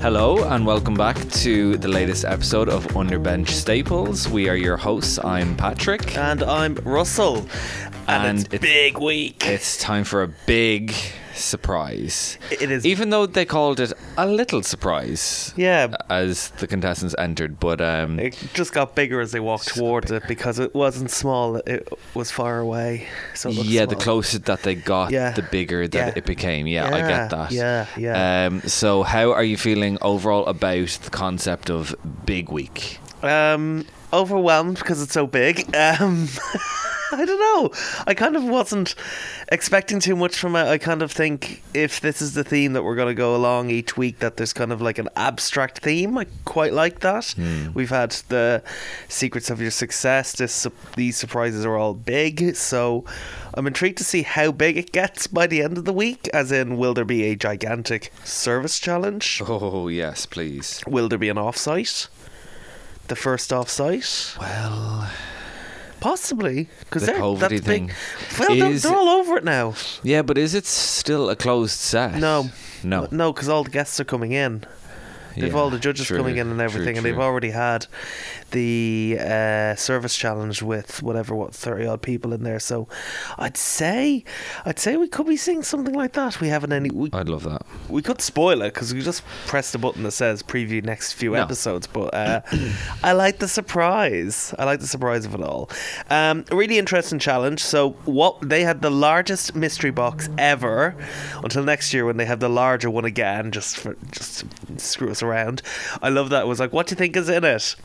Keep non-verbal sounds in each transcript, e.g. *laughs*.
Hello and welcome back to the latest episode of Underbench Staples. We are your hosts. I'm Patrick. And I'm Russell. And, And it's it's- big week. It's time for a big surprise. It is- Even though they called it a little surprise yeah. as the contestants entered, but um, It just got bigger as they walked towards it because it wasn't small. It was far away. So yeah, the closer that they got, Yeah. the bigger that Yeah. it became. Yeah, I get that. yeah, yeah. Um, so, how are you feeling overall about the concept of Big Week? Um, overwhelmed because it's so big. Um, *laughs* *laughs* I don't know. I kind of wasn't expecting too much from it. I kind of think if this is the theme that we're going to go along each week, that there's kind of like an abstract theme. I quite like that. Hmm. We've had the secrets of your success. This these surprises are all big, so I'm intrigued to see how big it gets by the end of the week. As in, will there be a gigantic service challenge? Oh, yes, please. Will there be an offsite? The first offsite? Well, Possibly, because The they're COVID that's thing big. Well, they're, they're all over it now. yeah, but is it still a closed set? No, No. no, because all the guests are coming in. They've Yeah, all the judges true, coming in and true, everything, and they've already had the uh, service challenge with whatever what thirty odd people in there. So, I'd say, I'd say we could be seeing something like that. We haven't any. We, I'd love that. we could spoil it because we just press the button that says preview next few No. episodes. But uh, I like the surprise. I like the surprise of it all. Um, really interesting challenge. So what they had the largest mystery box ever until next year when they have the larger one again, just for just screw us around. I love that. It was like, what do you think is in it?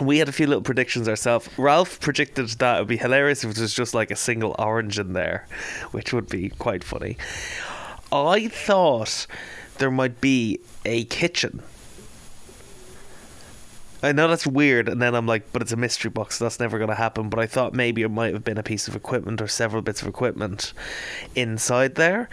We had a few little predictions ourselves. Ralph predicted that it would be hilarious if it was just like a single orange in there, which would be quite funny. I thought there might be a kitchen. I know that's weird, and then I'm like, but it's a mystery box, so that's never going to happen. But I thought maybe it might have been a piece of equipment or several bits of equipment inside there.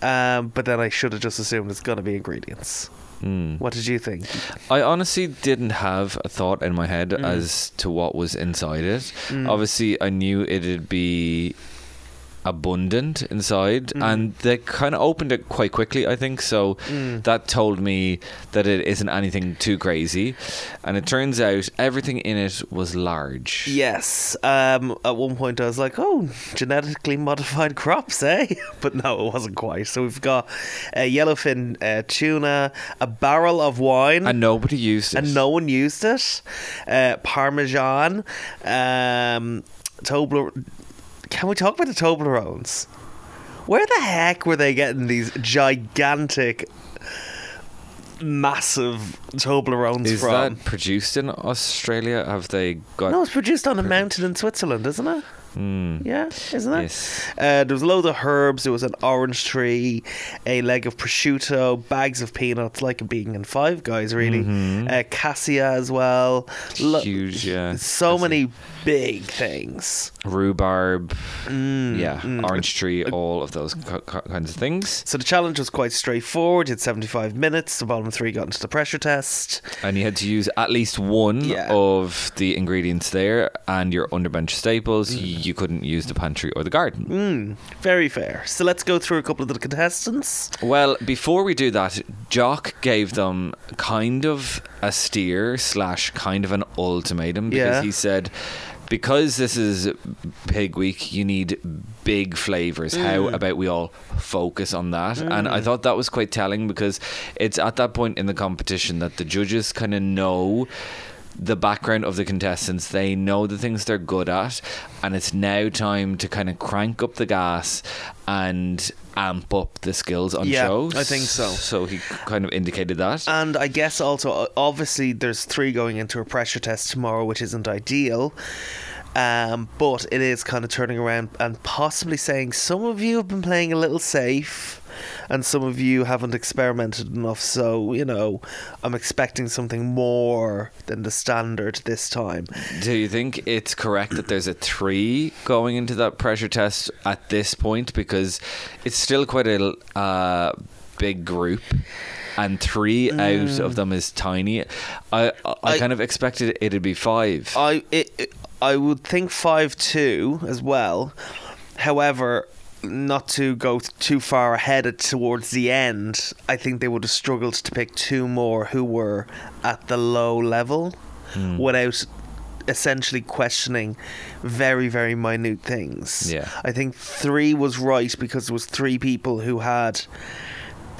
Um, but then I should have just assumed it's going to be ingredients. Hmm. What did you think? I honestly didn't have a thought in my head Mm. as to what was inside it. Obviously, I knew it'd be abundant inside, Mm. and they kind of opened it quite quickly, I think. So Mm. that told me that it isn't anything too crazy. And it turns out everything in it was large. Yes. Um, at one point, I was like, "Oh, genetically modified crops, eh?" *laughs* But no, it wasn't quite. So we've got a yellowfin uh, tuna, a barrel of wine, And nobody used it. and no one used it. Uh, Parmesan, um, Tobler. Can we talk about the Toblerones? Where the heck were they getting these gigantic, massive Toblerones Is from? that produced in Australia? Have they got? no, it's produced on a mountain in Switzerland, isn't it? Hmm. Yeah, isn't it? Yes. Uh, there was loads of herbs. There was an orange tree, a leg of prosciutto, bags of peanuts, like being in Five Guys, really. Uh, cassia as well. Lo- Mm-hmm. Huge, yeah. So many big things. Rhubarb, Mm, yeah, orange tree, all of those ki- ki- kinds of things. So the challenge was quite straightforward. You had 75 minutes. The bottom three got into the pressure test. And you had to use at least one Yeah. of the ingredients there and your underbench staples. You couldn't use the pantry or the garden. Mm, very fair. So let's go through a couple of the contestants. Well, before we do that, Jock gave them kind of a steer slash kind of an ultimatum because Yeah. he said, because this is Big Week, you need big flavors. How Mm. about we all focus on that? And I thought that was quite telling because it's at that point in the competition that the judges kind of know the background of the contestants. They know the things they're good at, and it's now time to kind of crank up the gas and amp up the skills on Yeah, shows. I think so. So he kind of indicated that. And I guess also, obviously, there's three going into a pressure test tomorrow, which isn't ideal. Um, but it is kind of turning around and possibly saying some of you have been playing a little safe and some of you haven't experimented enough. So, you know, I'm expecting something more than the standard this time. Do you think it's correct that there's a three going into that pressure test at this point because it's still quite a uh, big group? and three out of them is tiny. I I, I Mm. I- kind of expected it'd be five. I it, it- I would think five two as well. However, not to go too far ahead towards the end, I think they would have struggled to pick two more who were at the low level Hmm. without essentially questioning very very minute things. Yeah. I think 3 was right because there was three people who had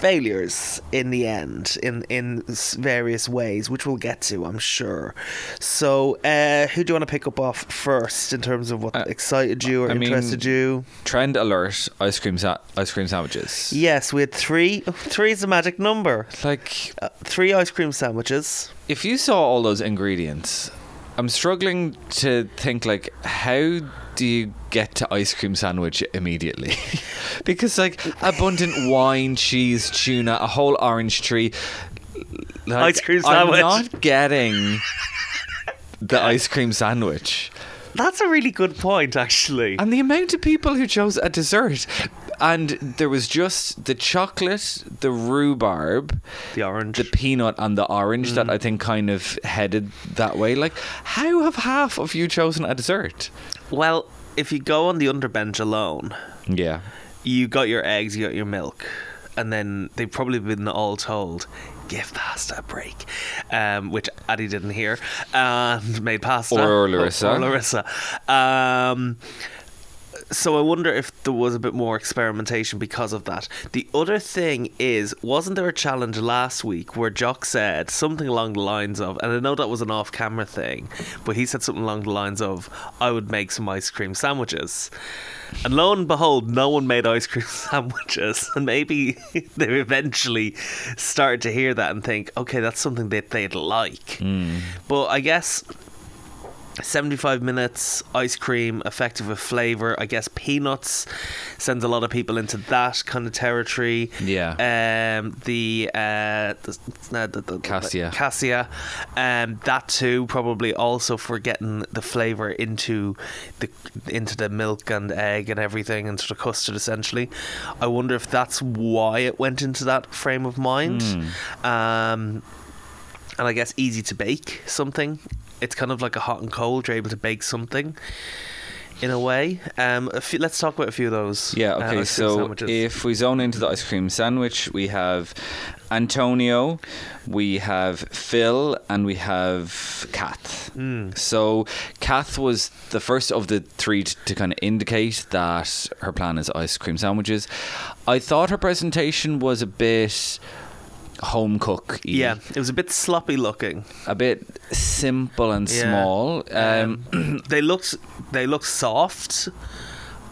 failures in the end in in various ways which we'll get to i'm sure. So uh who do you want to pick up off first in terms of what Uh, excited you or I mean- interested you? Trend alert: ice cream sa- ice cream sandwiches. yes we had three three is a magic number. Like uh, three ice cream sandwiches. if you saw all those ingredients, I'm struggling to think like how do you get to ice cream sandwich immediately? *laughs* because like abundant wine, cheese, tuna, a whole orange tree. Like, Ice cream sandwich. I'm not getting the ice cream sandwich. that's a really good point actually And the amount of people who chose a dessert. And there was just the chocolate, the rhubarb, the orange the peanut and the orange that mm. I think kind of headed that way. Like, how have half of you chosen a dessert? Well if you go on the underbench alone Yeah. you got your eggs, you got your milk, and then they've probably been all told, give pasta a break, um, which Adi didn't hear, and made pasta. Or Larissa. Or, Larissa. Um, so I wonder if there was a bit more experimentation because of that. The other thing is, wasn't there a challenge last week where Jock said something along the lines of, and I know that was an off-camera thing, but he said something along the lines of, "I would make some ice cream sandwiches." And lo and behold, no one made ice cream *laughs* sandwiches. And maybe *laughs* they eventually started to hear that and think, okay, that's something that they'd like. Hmm. But I guess 75 minutes, ice cream, effective with flavour. I guess peanuts sends a lot of people into that kind of territory. Yeah. Um, the, uh, the, uh, the, the Cassia. Cassia. Um, that too, probably also for getting the flavour into the into the milk and egg and everything, into the custard essentially. I wonder if that's why it went into that frame of mind. Um, and I guess easy to bake something. It's kind of like a hot and cold. You're able to bake something in a way. Um, a few, let's talk about a few of those. Yeah, uh, okay. so sandwiches. if we zone into the ice cream sandwich, we have Antonio, we have Phil, and we have Kath. Hmm. So Kath was the first of the three t- to kind of indicate that her plan is ice cream sandwiches. I thought her presentation was a bit home cook yeah, it was a bit sloppy looking. a bit simple and Yeah. small um, Um, *clears throat* they looked they looked soft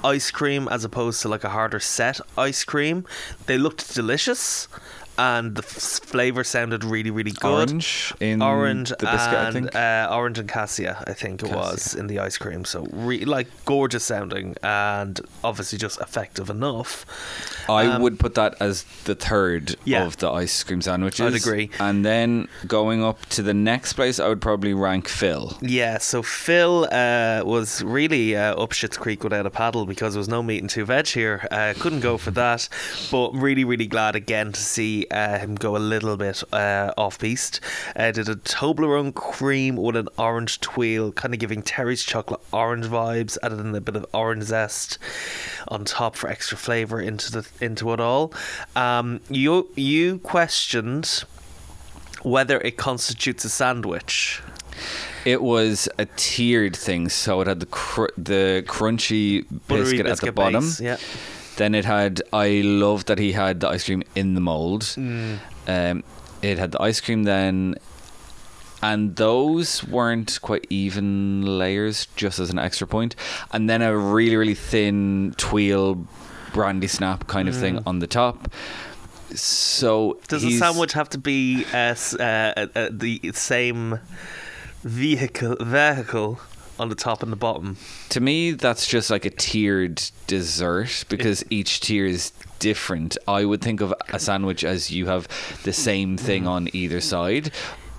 ice cream as opposed to like a harder set ice cream. They looked delicious, and the f- flavor sounded really really good. orange in Orange the biscuit and I think Uh, orange and cassia, I think it was in the ice cream. So re- like gorgeous sounding and obviously just effective enough. I Um, would put that as the third Yeah. of the ice cream sandwiches. I'd agree. And then going up to the next place, I would probably rank Phil. Yeah, so Phil uh, was really uh, up Shit's Creek without a paddle because there was no meat and two veg here. Uh, couldn't go for that, but really, really glad again to see uh, him go a little bit uh, off piste. Uh, did a Toblerone cream with an orange tuile, kind of giving Terry's chocolate orange vibes. Added in a bit of orange zest on top for extra flavour into the into it all. Um, you you questioned whether it constitutes a sandwich. It was a tiered thing, so it had the cr- the crunchy Buttery biscuit, at the bottom. base, Yeah. Then it had. I love that he had the ice cream in the mold. Mm. Um, it had the ice cream then, and those weren't quite even layers. Just as an extra point, and then a really really thin tuile brandy snap kind of thing on the top. So Mm. Does the sandwich have to be uh, uh, uh, uh, the same vehicle vehicle on the top and the bottom? To me, that's just like a tiered dessert because each tier is different. I would think of a sandwich as you have the same thing mm-hmm. on either side,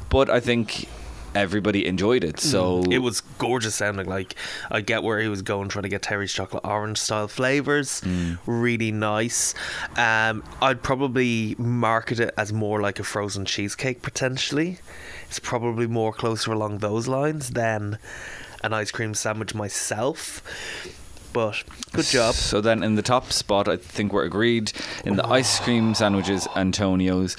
but I think everybody enjoyed it. So mm-hmm. It was gorgeous sounding. Like I get where he was going, trying to get Terry's chocolate orange style flavors. Mm. Really nice. Um, I'd probably market it as more like a frozen cheesecake potentially. It's probably more closer along those lines than an ice cream sandwich myself. But good job. So then in the top spot, I think we're agreed in the ice cream sandwiches, Antonio's.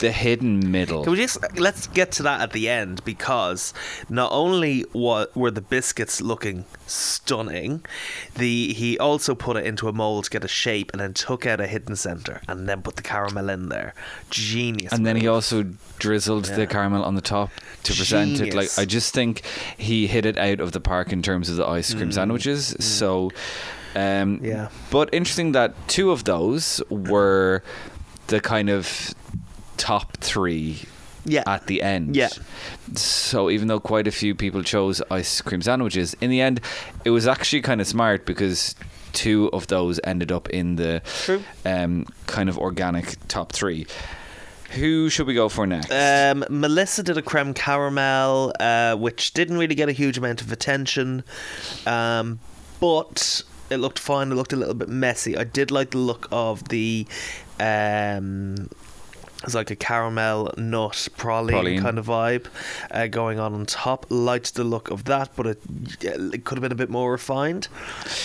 The hidden middle. Can we just let's get to that at the end because not only what were the biscuits looking stunning, the he also put it into a mold to get a shape and then took out a hidden center and then put the caramel in there. Genius. and then he also drizzled Yeah. the caramel on the top to present it. Like I just think he hit it out of the park in terms of the ice cream sandwiches. So, um, Mm. Yeah. But interesting that two of those were the kind of top three yeah. at the end. Yeah. So even though quite a few people chose ice cream sandwiches, in the end, it was actually kind of smart because two of those ended up in the True. um, kind of organic top three. Who should we go for next? Um, Melissa did a creme caramel, uh, which didn't really get a huge amount of attention, um, but it looked fine. It looked a little bit messy. I did like the look of the. Um, it's like a caramel nut praline, Praline. kind of vibe uh, going on on top. Liked the look of that, but it, it could have been a bit more refined.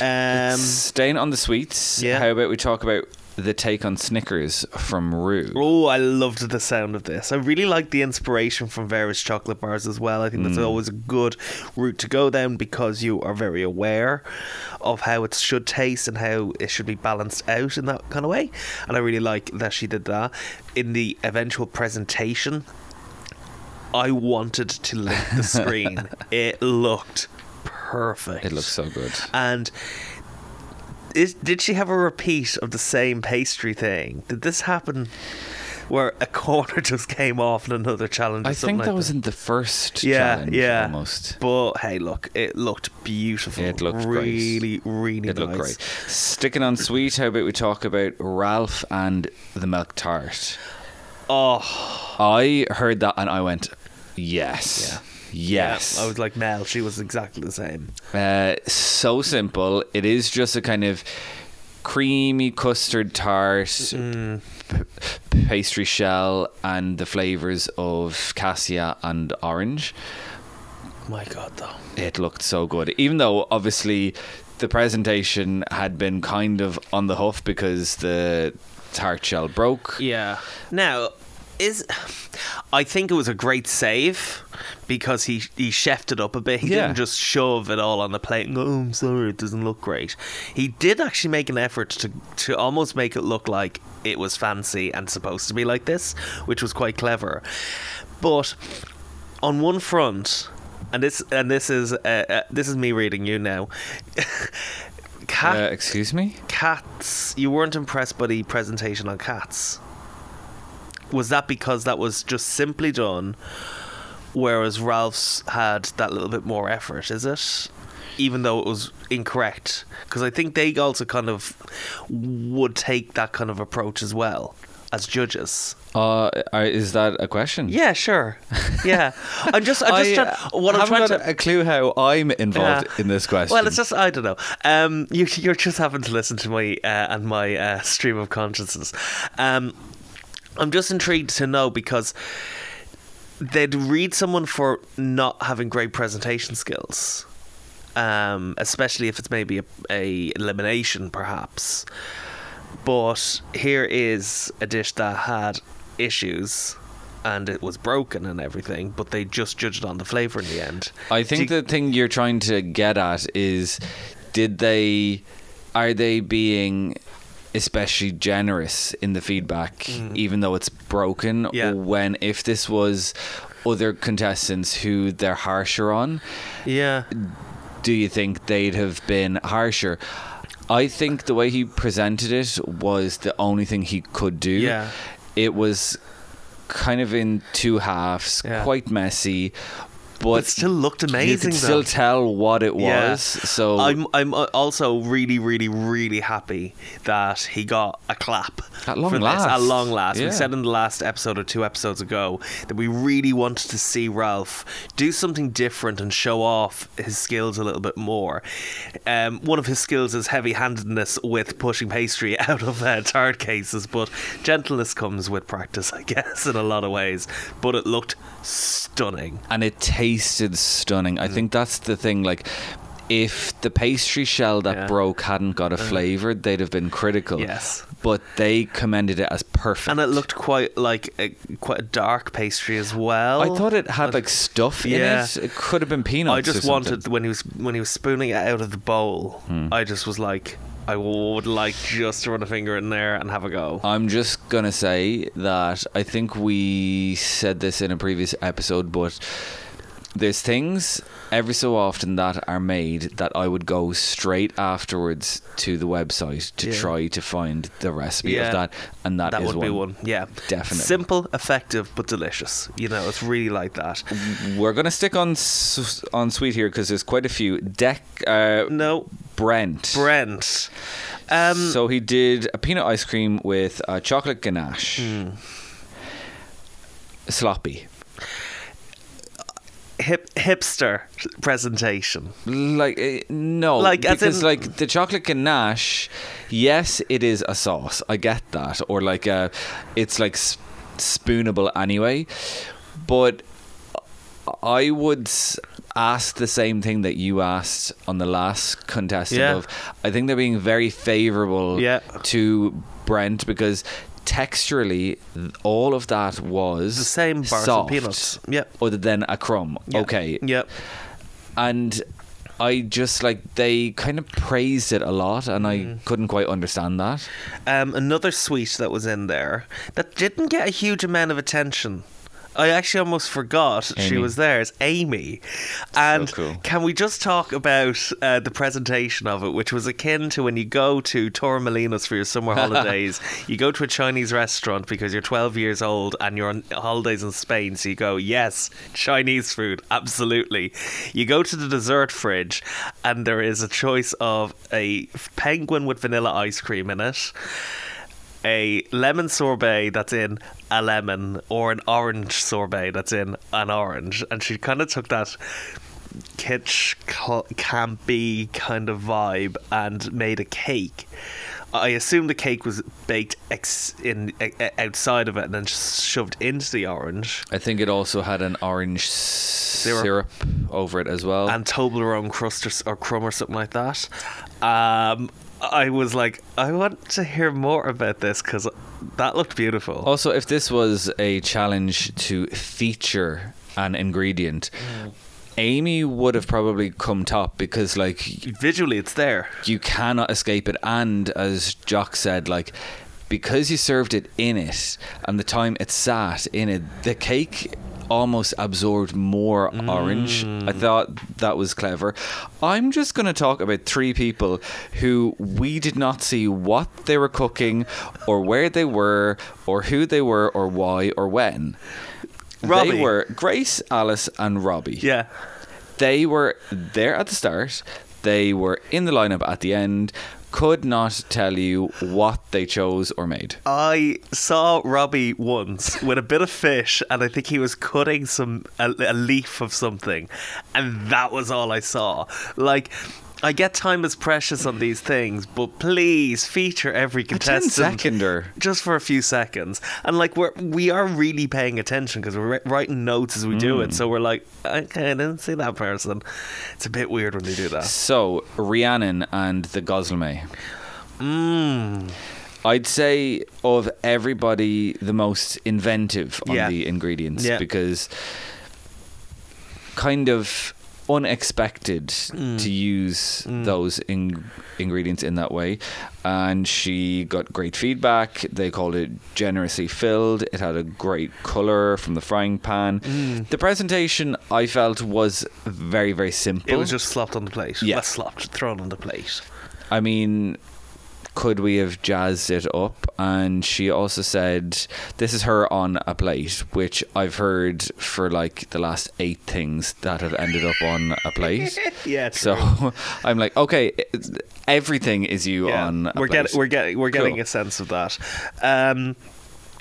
Um, Staying on the sweets, yeah. how about we talk about the take on Snickers from Rue? Oh, I loved the sound of this. I really like the inspiration from various chocolate bars as well. I think that's hmm. always a good route to go down because you are very aware of how it should taste and how it should be balanced out in that kind of way. And I really like that she did that. In the eventual presentation, I wanted to link the screen. *laughs* it looked perfect. It looks so good. And is, did she have a repeat of the same pastry thing? Did this happen where a corner *laughs* just came off in another challenge? or I something think that like was in the first yeah, challenge yeah. almost. But hey, look, it looked beautiful. It looked great. really, really It nice. looked great. Sticking on sweet, how about we talk about Ralph and the milk tart? Oh, I heard that and I went, yes. Yeah. Yes. yeah, I was like Mel. She was exactly the same. Uh, so simple. It is just a kind of creamy custard tart, Mm. p- pastry shell, and the flavors of cassia and orange. My God, though. It looked so good. Even though, obviously, the presentation had been kind of on the hoof because the tart shell broke. Yeah. Now, is I think it was a great save because he he chefed it up a bit. He Yeah. didn't just shove it all on the plate and go, "Oh, I'm sorry, it doesn't look great." He did actually make an effort to to almost make it look like it was fancy and supposed to be like this, which was quite clever. But on one front, and this and this is uh, uh, this is me reading you now. *laughs* Cat Uh, excuse me? cats you weren't impressed by the presentation on cats was that because that was just simply done whereas ralph's had that little bit more effort is it even though it was incorrect because i think they also kind of would take that kind of approach as well as judges Uh, is that a question? yeah sure yeah i'm just i'm just *laughs* I, trying, what i'm haven't trying got to a clue how I'm involved Yeah. in this question. Well, it's just I don't know. Um, you you're just having to listen to my uh, and my uh, stream of consciousness. Um, I'm just intrigued to know because they'd read someone for not having great presentation skills, um, especially if it's maybe a, a elimination, perhaps. But here is a dish that had issues. And it was broken and everything, but they just judged on the flavor in the end. I think you- the thing you're trying to get at is did they are they being especially generous in the feedback even though it's broken Mm. Yeah. when if this was other contestants who they're harsher on Yeah. do you think they'd have been harsher I think the way he presented it was the only thing he could do Yeah. it was kind of in two halves Yeah. quite messy but It still looked amazing. you could though. still tell what it was. Yeah. So I'm I'm uh, also really really really happy that he got a clap At long for this. last. At long last, we said in the last episode or two episodes ago that we really wanted to see Ralph do something different and show off his skills a little bit more. Um, one of his skills is heavy-handedness with pushing pastry *laughs* out of uh, tart cases, but gentleness comes with practice, I guess, in a lot of ways. But it looked stunning. and it tasted stunning. Mm. I think that's the thing. Like, if the pastry shell that Yeah. Broke hadn't got a flavour, they'd have been critical. Yes. But they commended it as perfect. And it looked quite like a, quite a dark pastry as well. I thought it had like stuff Yeah. in it. It could have been peanuts. I just wanted when he was when he was spooning it out of the bowl. Hmm. I just was like, I would like just to run a finger in there and have a go. I'm just gonna say that I think we said this in a previous episode, but there's things every so often that are made that I would go straight afterwards to the website to Yeah. try to find the recipe Yeah. of that, and that, that is would be one. Yeah, Definitely. simple, effective, but delicious. You know, it's really like that. We're gonna stick on on sweet here because there's quite a few. Deck uh, No, Brent. Brent. Um, so he did a peanut ice cream with a chocolate ganache. Hmm. Sloppy. Hip hipster presentation. Like uh, no, Like, as because in- like the chocolate ganache, yes, it is a sauce. I get that, or like uh it's like spoonable anyway. But I would ask the same thing that you asked on the last contestant. Yeah. Of I think they're being very favourable Yeah. to Brent because texturally all of that was The same bars soft, of peanuts. Yep. other than a crumb. Yeah. Okay, Yep. and I just like they kind of praised it a lot, and I Mm. couldn't quite understand that. Um, another sweet that was in there that didn't get a huge amount of attention. I actually almost forgot she was there. It's Amy. And cool. can we just talk about uh, the presentation of it, which was akin to when you go to Torremolinos for your summer holidays. *laughs* you go to a Chinese restaurant because you're 12 years old and you're on holidays in Spain. So you go, yes, Chinese food, absolutely. You go to the dessert fridge and there is a choice of a penguin with vanilla ice cream in it a lemon sorbet that's in a lemon or an orange sorbet that's in an orange. And she kind of took that kitsch, campy kind of vibe and made a cake. I assume the cake was baked ex- in uh, outside of it and then shoved into the orange. I think it also had an orange Syrup. syrup, over it as well. and Toblerone crust or, or crumb or something like that. Um, I was like, I want to hear more about this because that looked beautiful. also, if this was a challenge to feature an ingredient, Mm. Amy would have probably come top because, like, Visually, it's there. you cannot escape it. And as Jock said, like because you served it in it and the time it sat in it, the cake almost absorbed more orange. I mm. thought that was clever. I'm just going to talk about three people who we did not see what they were cooking or where they were or who they were or why or when. Robbie. They were Grace, Alice, and Robbie Yeah. they were there at the start. They were in the lineup at the end. Could not tell you what they chose or made. I saw Robbie once with a bit of fish, and I think he was cutting some a, a leaf of something, and that was all I saw. Like. I get time is precious on these things, but please feature every A 10 contestant seconder. just for a few seconds. And like we're we are really paying attention because we're writing notes as we do Mm. it. So we're like, okay, I didn't see that person. It's a bit weird when they do that. So, Rhiannon and the Gözleme. Mmm. I'd say of everybody, the most inventive on Yeah. the ingredients Yeah. because kind of unexpected Mm. to use those in- ingredients in that way. And she got great feedback. They called it generously filled. It had a great color from the frying pan. Mm. The presentation I felt was very, very simple. It was just slopped on the plate. Yeah. Well, slopped, thrown on the plate. I mean, could we have jazzed it up? And she also said, this is her on a plate, which I've heard for like the last eight things that have ended up on a plate. *laughs* Yeah, So *laughs* I'm like, okay, everything is you Yeah, on a we're plate. getting we're getting we're getting Cool. a sense of that. Um,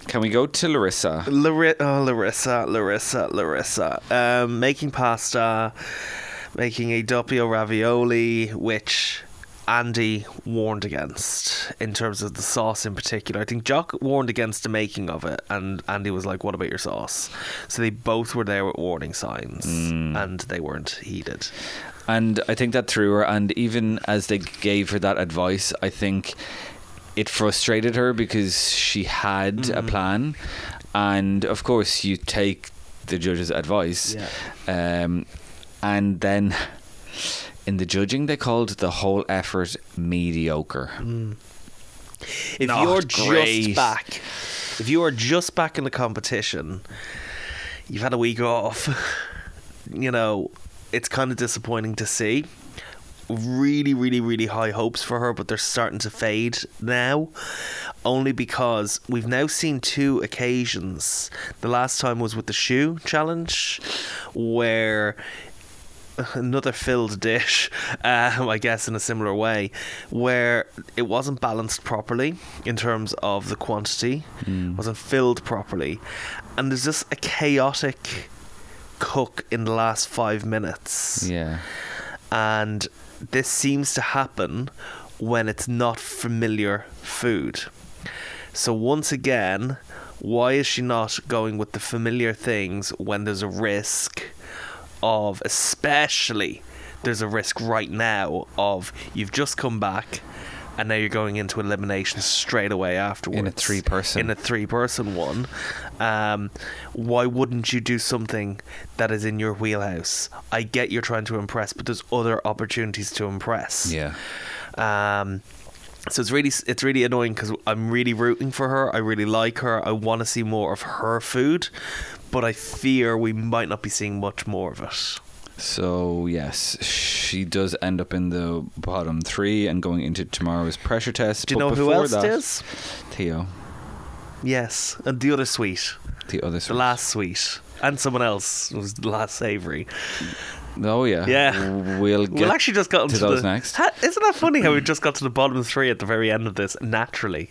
Can we go to Larissa? Lari- oh, Larissa, Larissa, Larissa. Um, making pasta, making a doppio ravioli, which Andy warned against in terms of the sauce in particular. I think Jock warned against the making of it, and Andy was like, "What about your sauce?" So they both were there with warning signs, and they weren't heeded. And I think that threw her. And even as they gave her that advice, I think it frustrated her because she had Mm. a plan. And of course, you take the judge's advice. Um, and then in the judging, they called the whole effort mediocre. If Not you're great. just back, if you are just back in the competition, you've had a week off. You know, it's kind of disappointing to see. Really, really, really high hopes for her, but they're starting to fade now. Only because we've now seen two occasions. The last time was with the choux challenge, where another filled dish, *laughs* um, I guess, in a similar way, where it wasn't balanced properly in terms of the quantity, wasn't filled properly, and there's just a chaotic cook in the last five minutes, Yeah. and this seems to happen when it's not familiar food. So once again, why is she not going with the familiar things when there's a risk of especially there's a risk right now of you've just come back and now you're going into elimination straight away afterwards three-person. in a three person one um, why wouldn't you do something that is in your wheelhouse i get you're trying to impress but there's other opportunities to impress Yeah. um, so it's really it's really annoying because I'm really rooting for her. I really like her. I want to see more of her food, but I fear we might not be seeing much more of it. So yes, she does end up in the bottom three and going into tomorrow's pressure test. Do you But know who else that, is? Theo, Yes, and the other sweet, the other. the last sweet, and someone else was the last savoury. Oh yeah. Yeah. We'll get We'll actually just got to into those the, next. Ha- isn't that funny how we just got to the bottom three at the very end of this naturally?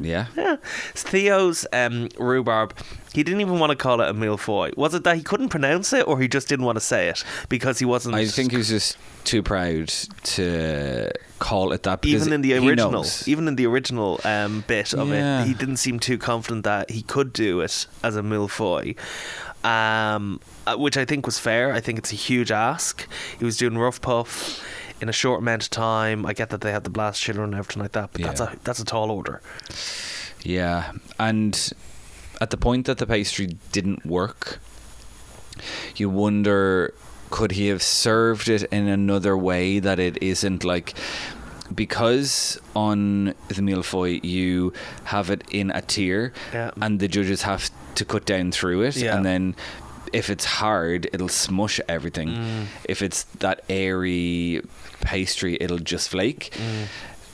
Yeah. Yeah, Theo's um, rhubarb. He didn't even want to call it a mille-feuille. Was it that he couldn't pronounce it, or he just didn't want to say it because he wasn't? I think he was just too proud to call it that. Even in the original, even in the original um, bit of Yeah. it, he didn't seem too confident that he could do it as a mille-feuille. Um, uh, which I think was fair. I think it's a huge ask. He was doing rough puff in a short amount of time. I get that they had the blast chiller and everything like that, but that's a that's a tall order. Yeah, and at the point that the pastry didn't work, you wonder could he have served it in another way that it isn't like because on the millefeuille you have it in a tier Yeah. and the judges have to cut down through it Yeah. and then if it's hard it'll smush everything Mm. if it's that airy pastry it'll just flake Mm.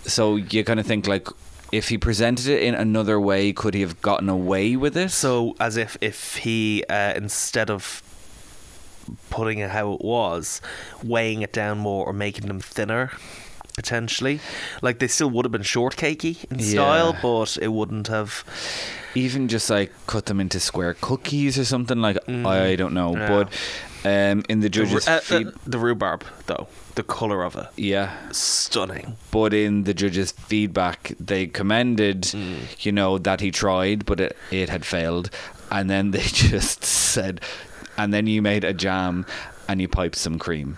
so you kind of think like if he presented it in another way could he have gotten away with it So as if if he uh, instead of putting it how it was, weighing it down more or making them thinner, potentially, like they still would have been shortcakey in style, but it wouldn't have. even just like cut them into square cookies or something like I don't know Mm. Yeah. but um in the The, judges uh, uh, feed- the rhubarb though, the color of it, yeah stunning. but in the judges feedback they commended Mm. you know that he tried but it, it had failed and then they *laughs* just said and then you made a jam and you piped some cream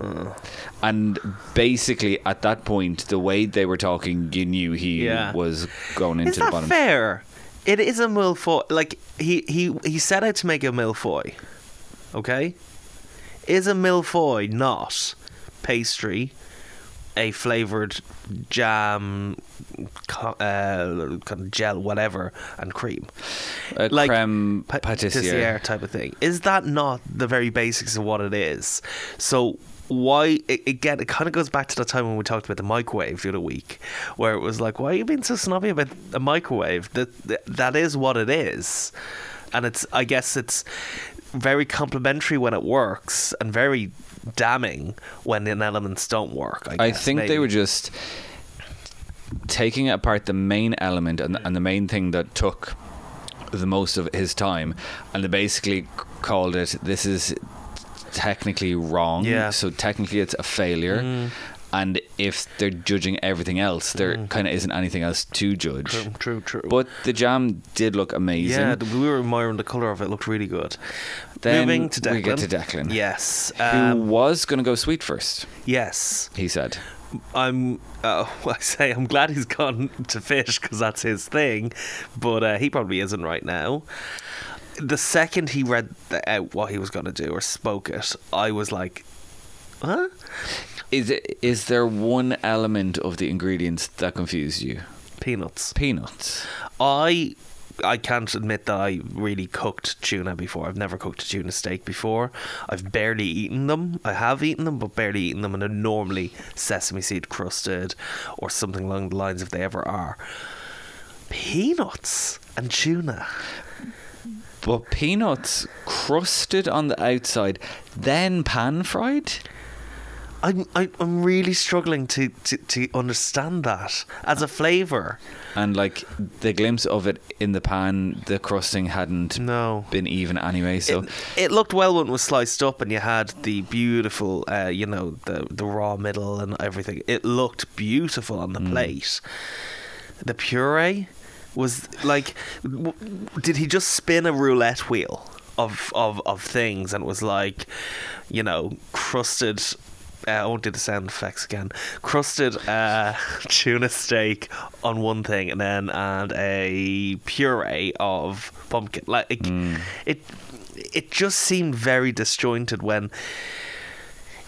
Uh. and basically at that point the way they were talking you knew he Yeah. was going into Is the that bottom fair? It is a millefeuille. Like he he he set out to make a millefeuille. Okay, is a millefeuille not pastry, a flavored jam, uh, kind of gel, whatever, and cream, a like creme pa- pâtissière type of thing? Is that not the very basics of what it is? So why it, again it kind of goes back to the time when we talked about the microwave the other week where it was like why are you being so snobby about a microwave? That, that is what it is. And it's i guess it's very complimentary when it works and very damning when the elements don't work i, I guess, think maybe. they were just taking apart the main element and, and the main thing that took the most of his time, and they basically called it this is technically wrong. Yeah. So technically, it's a failure. Mm. And if they're judging everything else, there kind of isn't anything else to judge. true true true But the jam did look amazing. yeah, we were admiring the color of it. Looked really good. Then Moving to Declan. we get to Declan. Yes. Who Um, was going to go sweet first? yes. He said. I'm. Uh, *laughs* I say I'm glad he's gone to fish because that's his thing, but uh, he probably isn't right now. The second he read the, out what he was going to do or spoke it, I was like, "Huh? Is it, is there one element of the ingredients that confused you? Peanuts." Peanuts. I I can't admit that I really cooked tuna before. I've never cooked a tuna steak before. I've barely eaten them. I have eaten them, but barely eaten them, and they're normally sesame seed crusted or something along the lines if they ever are. Peanuts and tuna. But peanuts crusted on the outside, then pan fried? I'm I, I'm really struggling to, to, to understand that as a flavour. And like the glimpse of it in the pan, the crusting hadn't No. been even anyway. So it, it looked well when it was sliced up and you had the beautiful uh, you know the the raw middle and everything it looked beautiful on the plate the puree was like w- did he just spin a roulette wheel of of of things and it was like you know crusted uh, I won't do the sound effects again. Crusted uh, *laughs* tuna steak on one thing, and then and a puree of pumpkin. Like it, it, it just seemed very disjointed when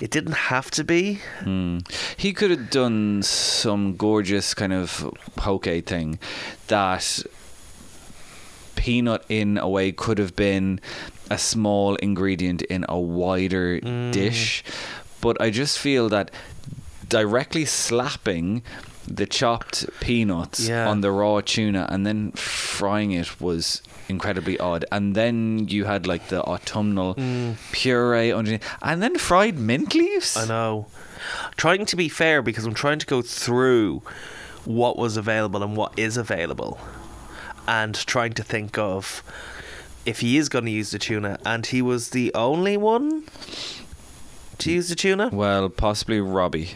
it didn't have to be. Hmm. he could have done some gorgeous kind of poke thing that peanut in a way could have been a small ingredient in a wider dish but i just feel that directly slapping the chopped peanuts Yeah. on the raw tuna and then frying it was incredibly odd. And then you had like the autumnal mm. puree underneath and then fried mint leaves? I know. Trying to be fair because I'm trying to go through what was available and what is available, and trying to think of if he is going to use the tuna, and he was the only one to use the tuna. well possibly robbie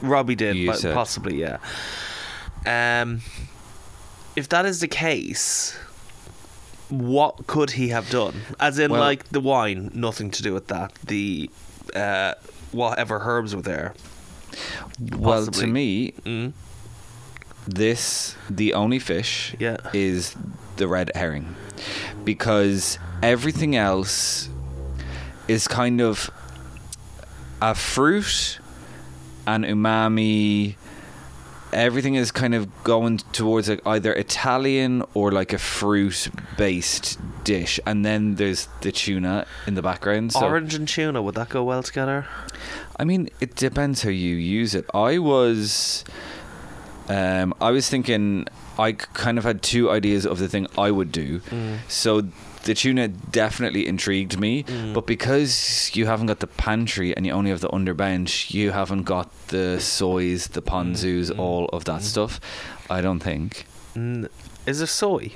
Robbie did, but said. possibly, yeah. Um, if that is the case, what could he have done? As in, Well- like the wine, nothing to do with that. The uh, whatever herbs were there. Well, to me, Mm. this the only fish Yeah. is the red herring because everything else is kind of a fruit and umami everything is kind of going towards like either Italian or like a fruit based dish and then there's the tuna in the background so Orange and tuna, would that go well together? I mean, it depends how you use it. I was, um, I was thinking, I kind of had two ideas of the thing I would do. So the tuna definitely intrigued me, but because you haven't got the pantry and you only have the underbench, you haven't got the soys, the ponzus, all of that stuff. I don't think. Mm. Is there soy?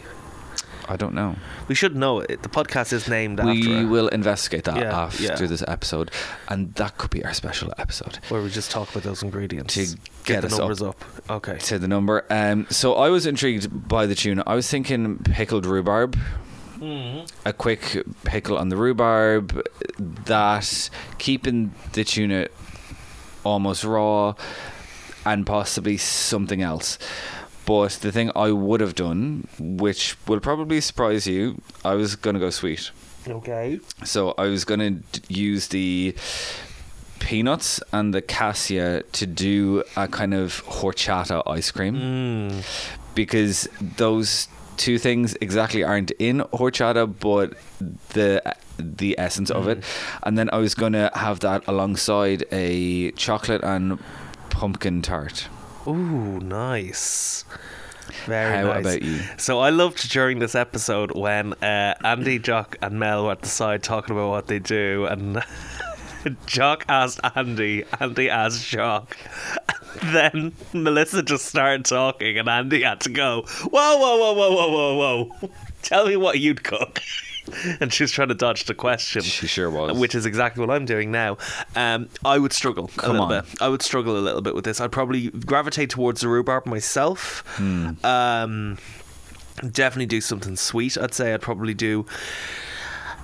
I don't know. We should know it. The podcast is named after We it, will investigate that Yeah, after yeah. this episode, and that could be our special episode. where we just talk about those ingredients To get the us up. numbers up. Okay. to the number. Um, so I was intrigued by the tuna. I was thinking pickled rhubarb. A quick pickle on the rhubarb, that keeping the tuna almost raw, and possibly something else. But the thing I would have done, which will probably surprise you, I was gonna go sweet. Okay. So I was going to d- use the peanuts and the cassia to do a kind of horchata ice cream Mm. because those two things exactly aren't in horchata, but the the essence of it. And then I was gonna have that alongside a chocolate and pumpkin tart. Ooh, nice. Very How nice. about you? So I loved during this episode when uh, Andy, Jock, and Mel were at the side talking about what they do, and *laughs* Jock asked Andy, Andy asked Jock. *laughs* Then Melissa just started talking, and Andy had to go, Whoa, whoa, whoa, whoa, whoa, whoa, whoa. Tell me what you'd cook. *laughs* And she was trying to dodge the question. She sure was. Which is exactly what I'm doing now. Um, I would struggle a little on. bit. I would struggle a little bit with this. I'd probably gravitate towards the rhubarb myself. Hmm. Um, definitely do something sweet. I'd say I'd probably do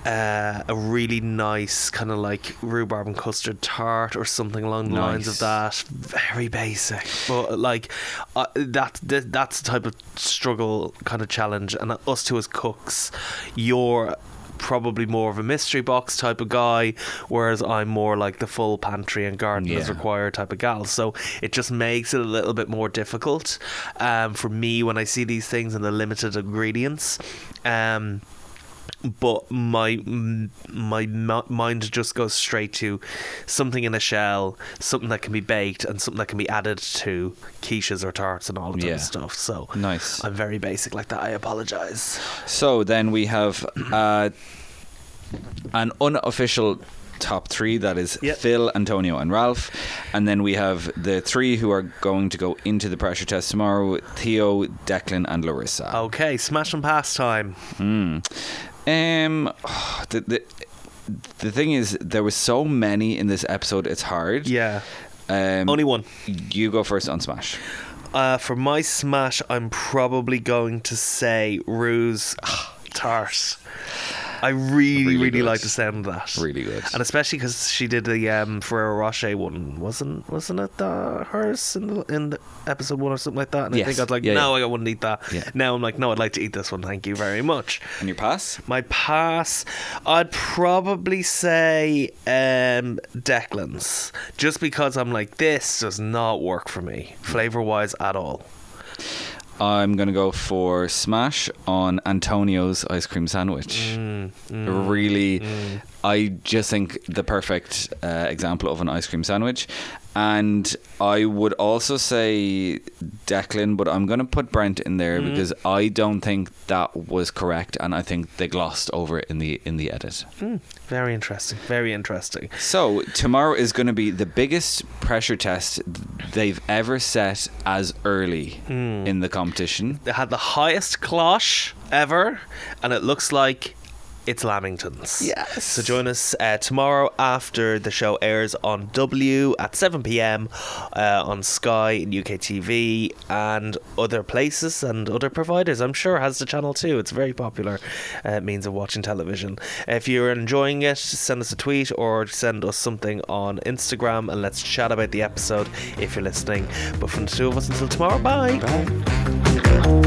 uh, a really nice kind of like rhubarb and custard tart or something along the lines of that. Very basic, but like uh, that, that that's the type of struggle kind of challenge. And us two as cooks, you're probably more of a mystery box type of guy, whereas I'm more like the full pantry and garden Yeah. required type of gal. So it just makes it a little bit more difficult um, for me when I see these things and the limited ingredients. Um, but my my mind just goes straight to something in a shell, something that can be baked, and something that can be added to quiches or tarts and all of that Yeah. stuff. So Nice. I'm very basic like that. I apologize. So then we have uh, an unofficial top three that is Yep. Phil, Antonio, and Ralph. And then we have the three who are going to go into the pressure test tomorrow Theo, Declan, and Larissa. Okay, smash and pass time. Um, *sighs* the, the, the thing is, there was so many in this episode, it's hard. Yeah, Um, only one. You go first on Smash. Uh, for my smash, I'm probably going to say Rue's *sighs* Tart. I really, Really really, like the sound of that. Really good. and especially because she did the um, Ferrero Rocher one, wasn't wasn't it uh, hers in the, in the episode one or something like that? And I think I was like, Yeah, no, yeah. I wouldn't eat that. Yeah. Now I'm like, no, I'd like to eat this one. Thank you very much. And your pass? My pass, I'd probably say um, Declan's, just because I'm like, this does not work for me, flavor wise at all. I'm going to go for Smash on Antonio's ice cream sandwich. Mm, really, I just think the perfect uh, example of an ice cream sandwich. And I would also say Declan, but I'm going to put Brent in there Mm. because I don't think that was correct, and I think they glossed over it in the in the edit. Mm, very interesting. Very interesting. So tomorrow is going to be the biggest pressure test they've ever set as early Hmm. in the competition. They had the highest clash ever, and it looks like it's Lamingtons. Yes. So join us uh, tomorrow after the show airs on W at 7 p.m. Uh, on Sky and UK TV and other places and other providers. I'm sure has the channel too. It's a very popular uh, means of watching television. If you're enjoying it, send us a tweet or send us something on Instagram and let's chat about the episode if you're listening. But from the two of us until tomorrow, bye. Bye.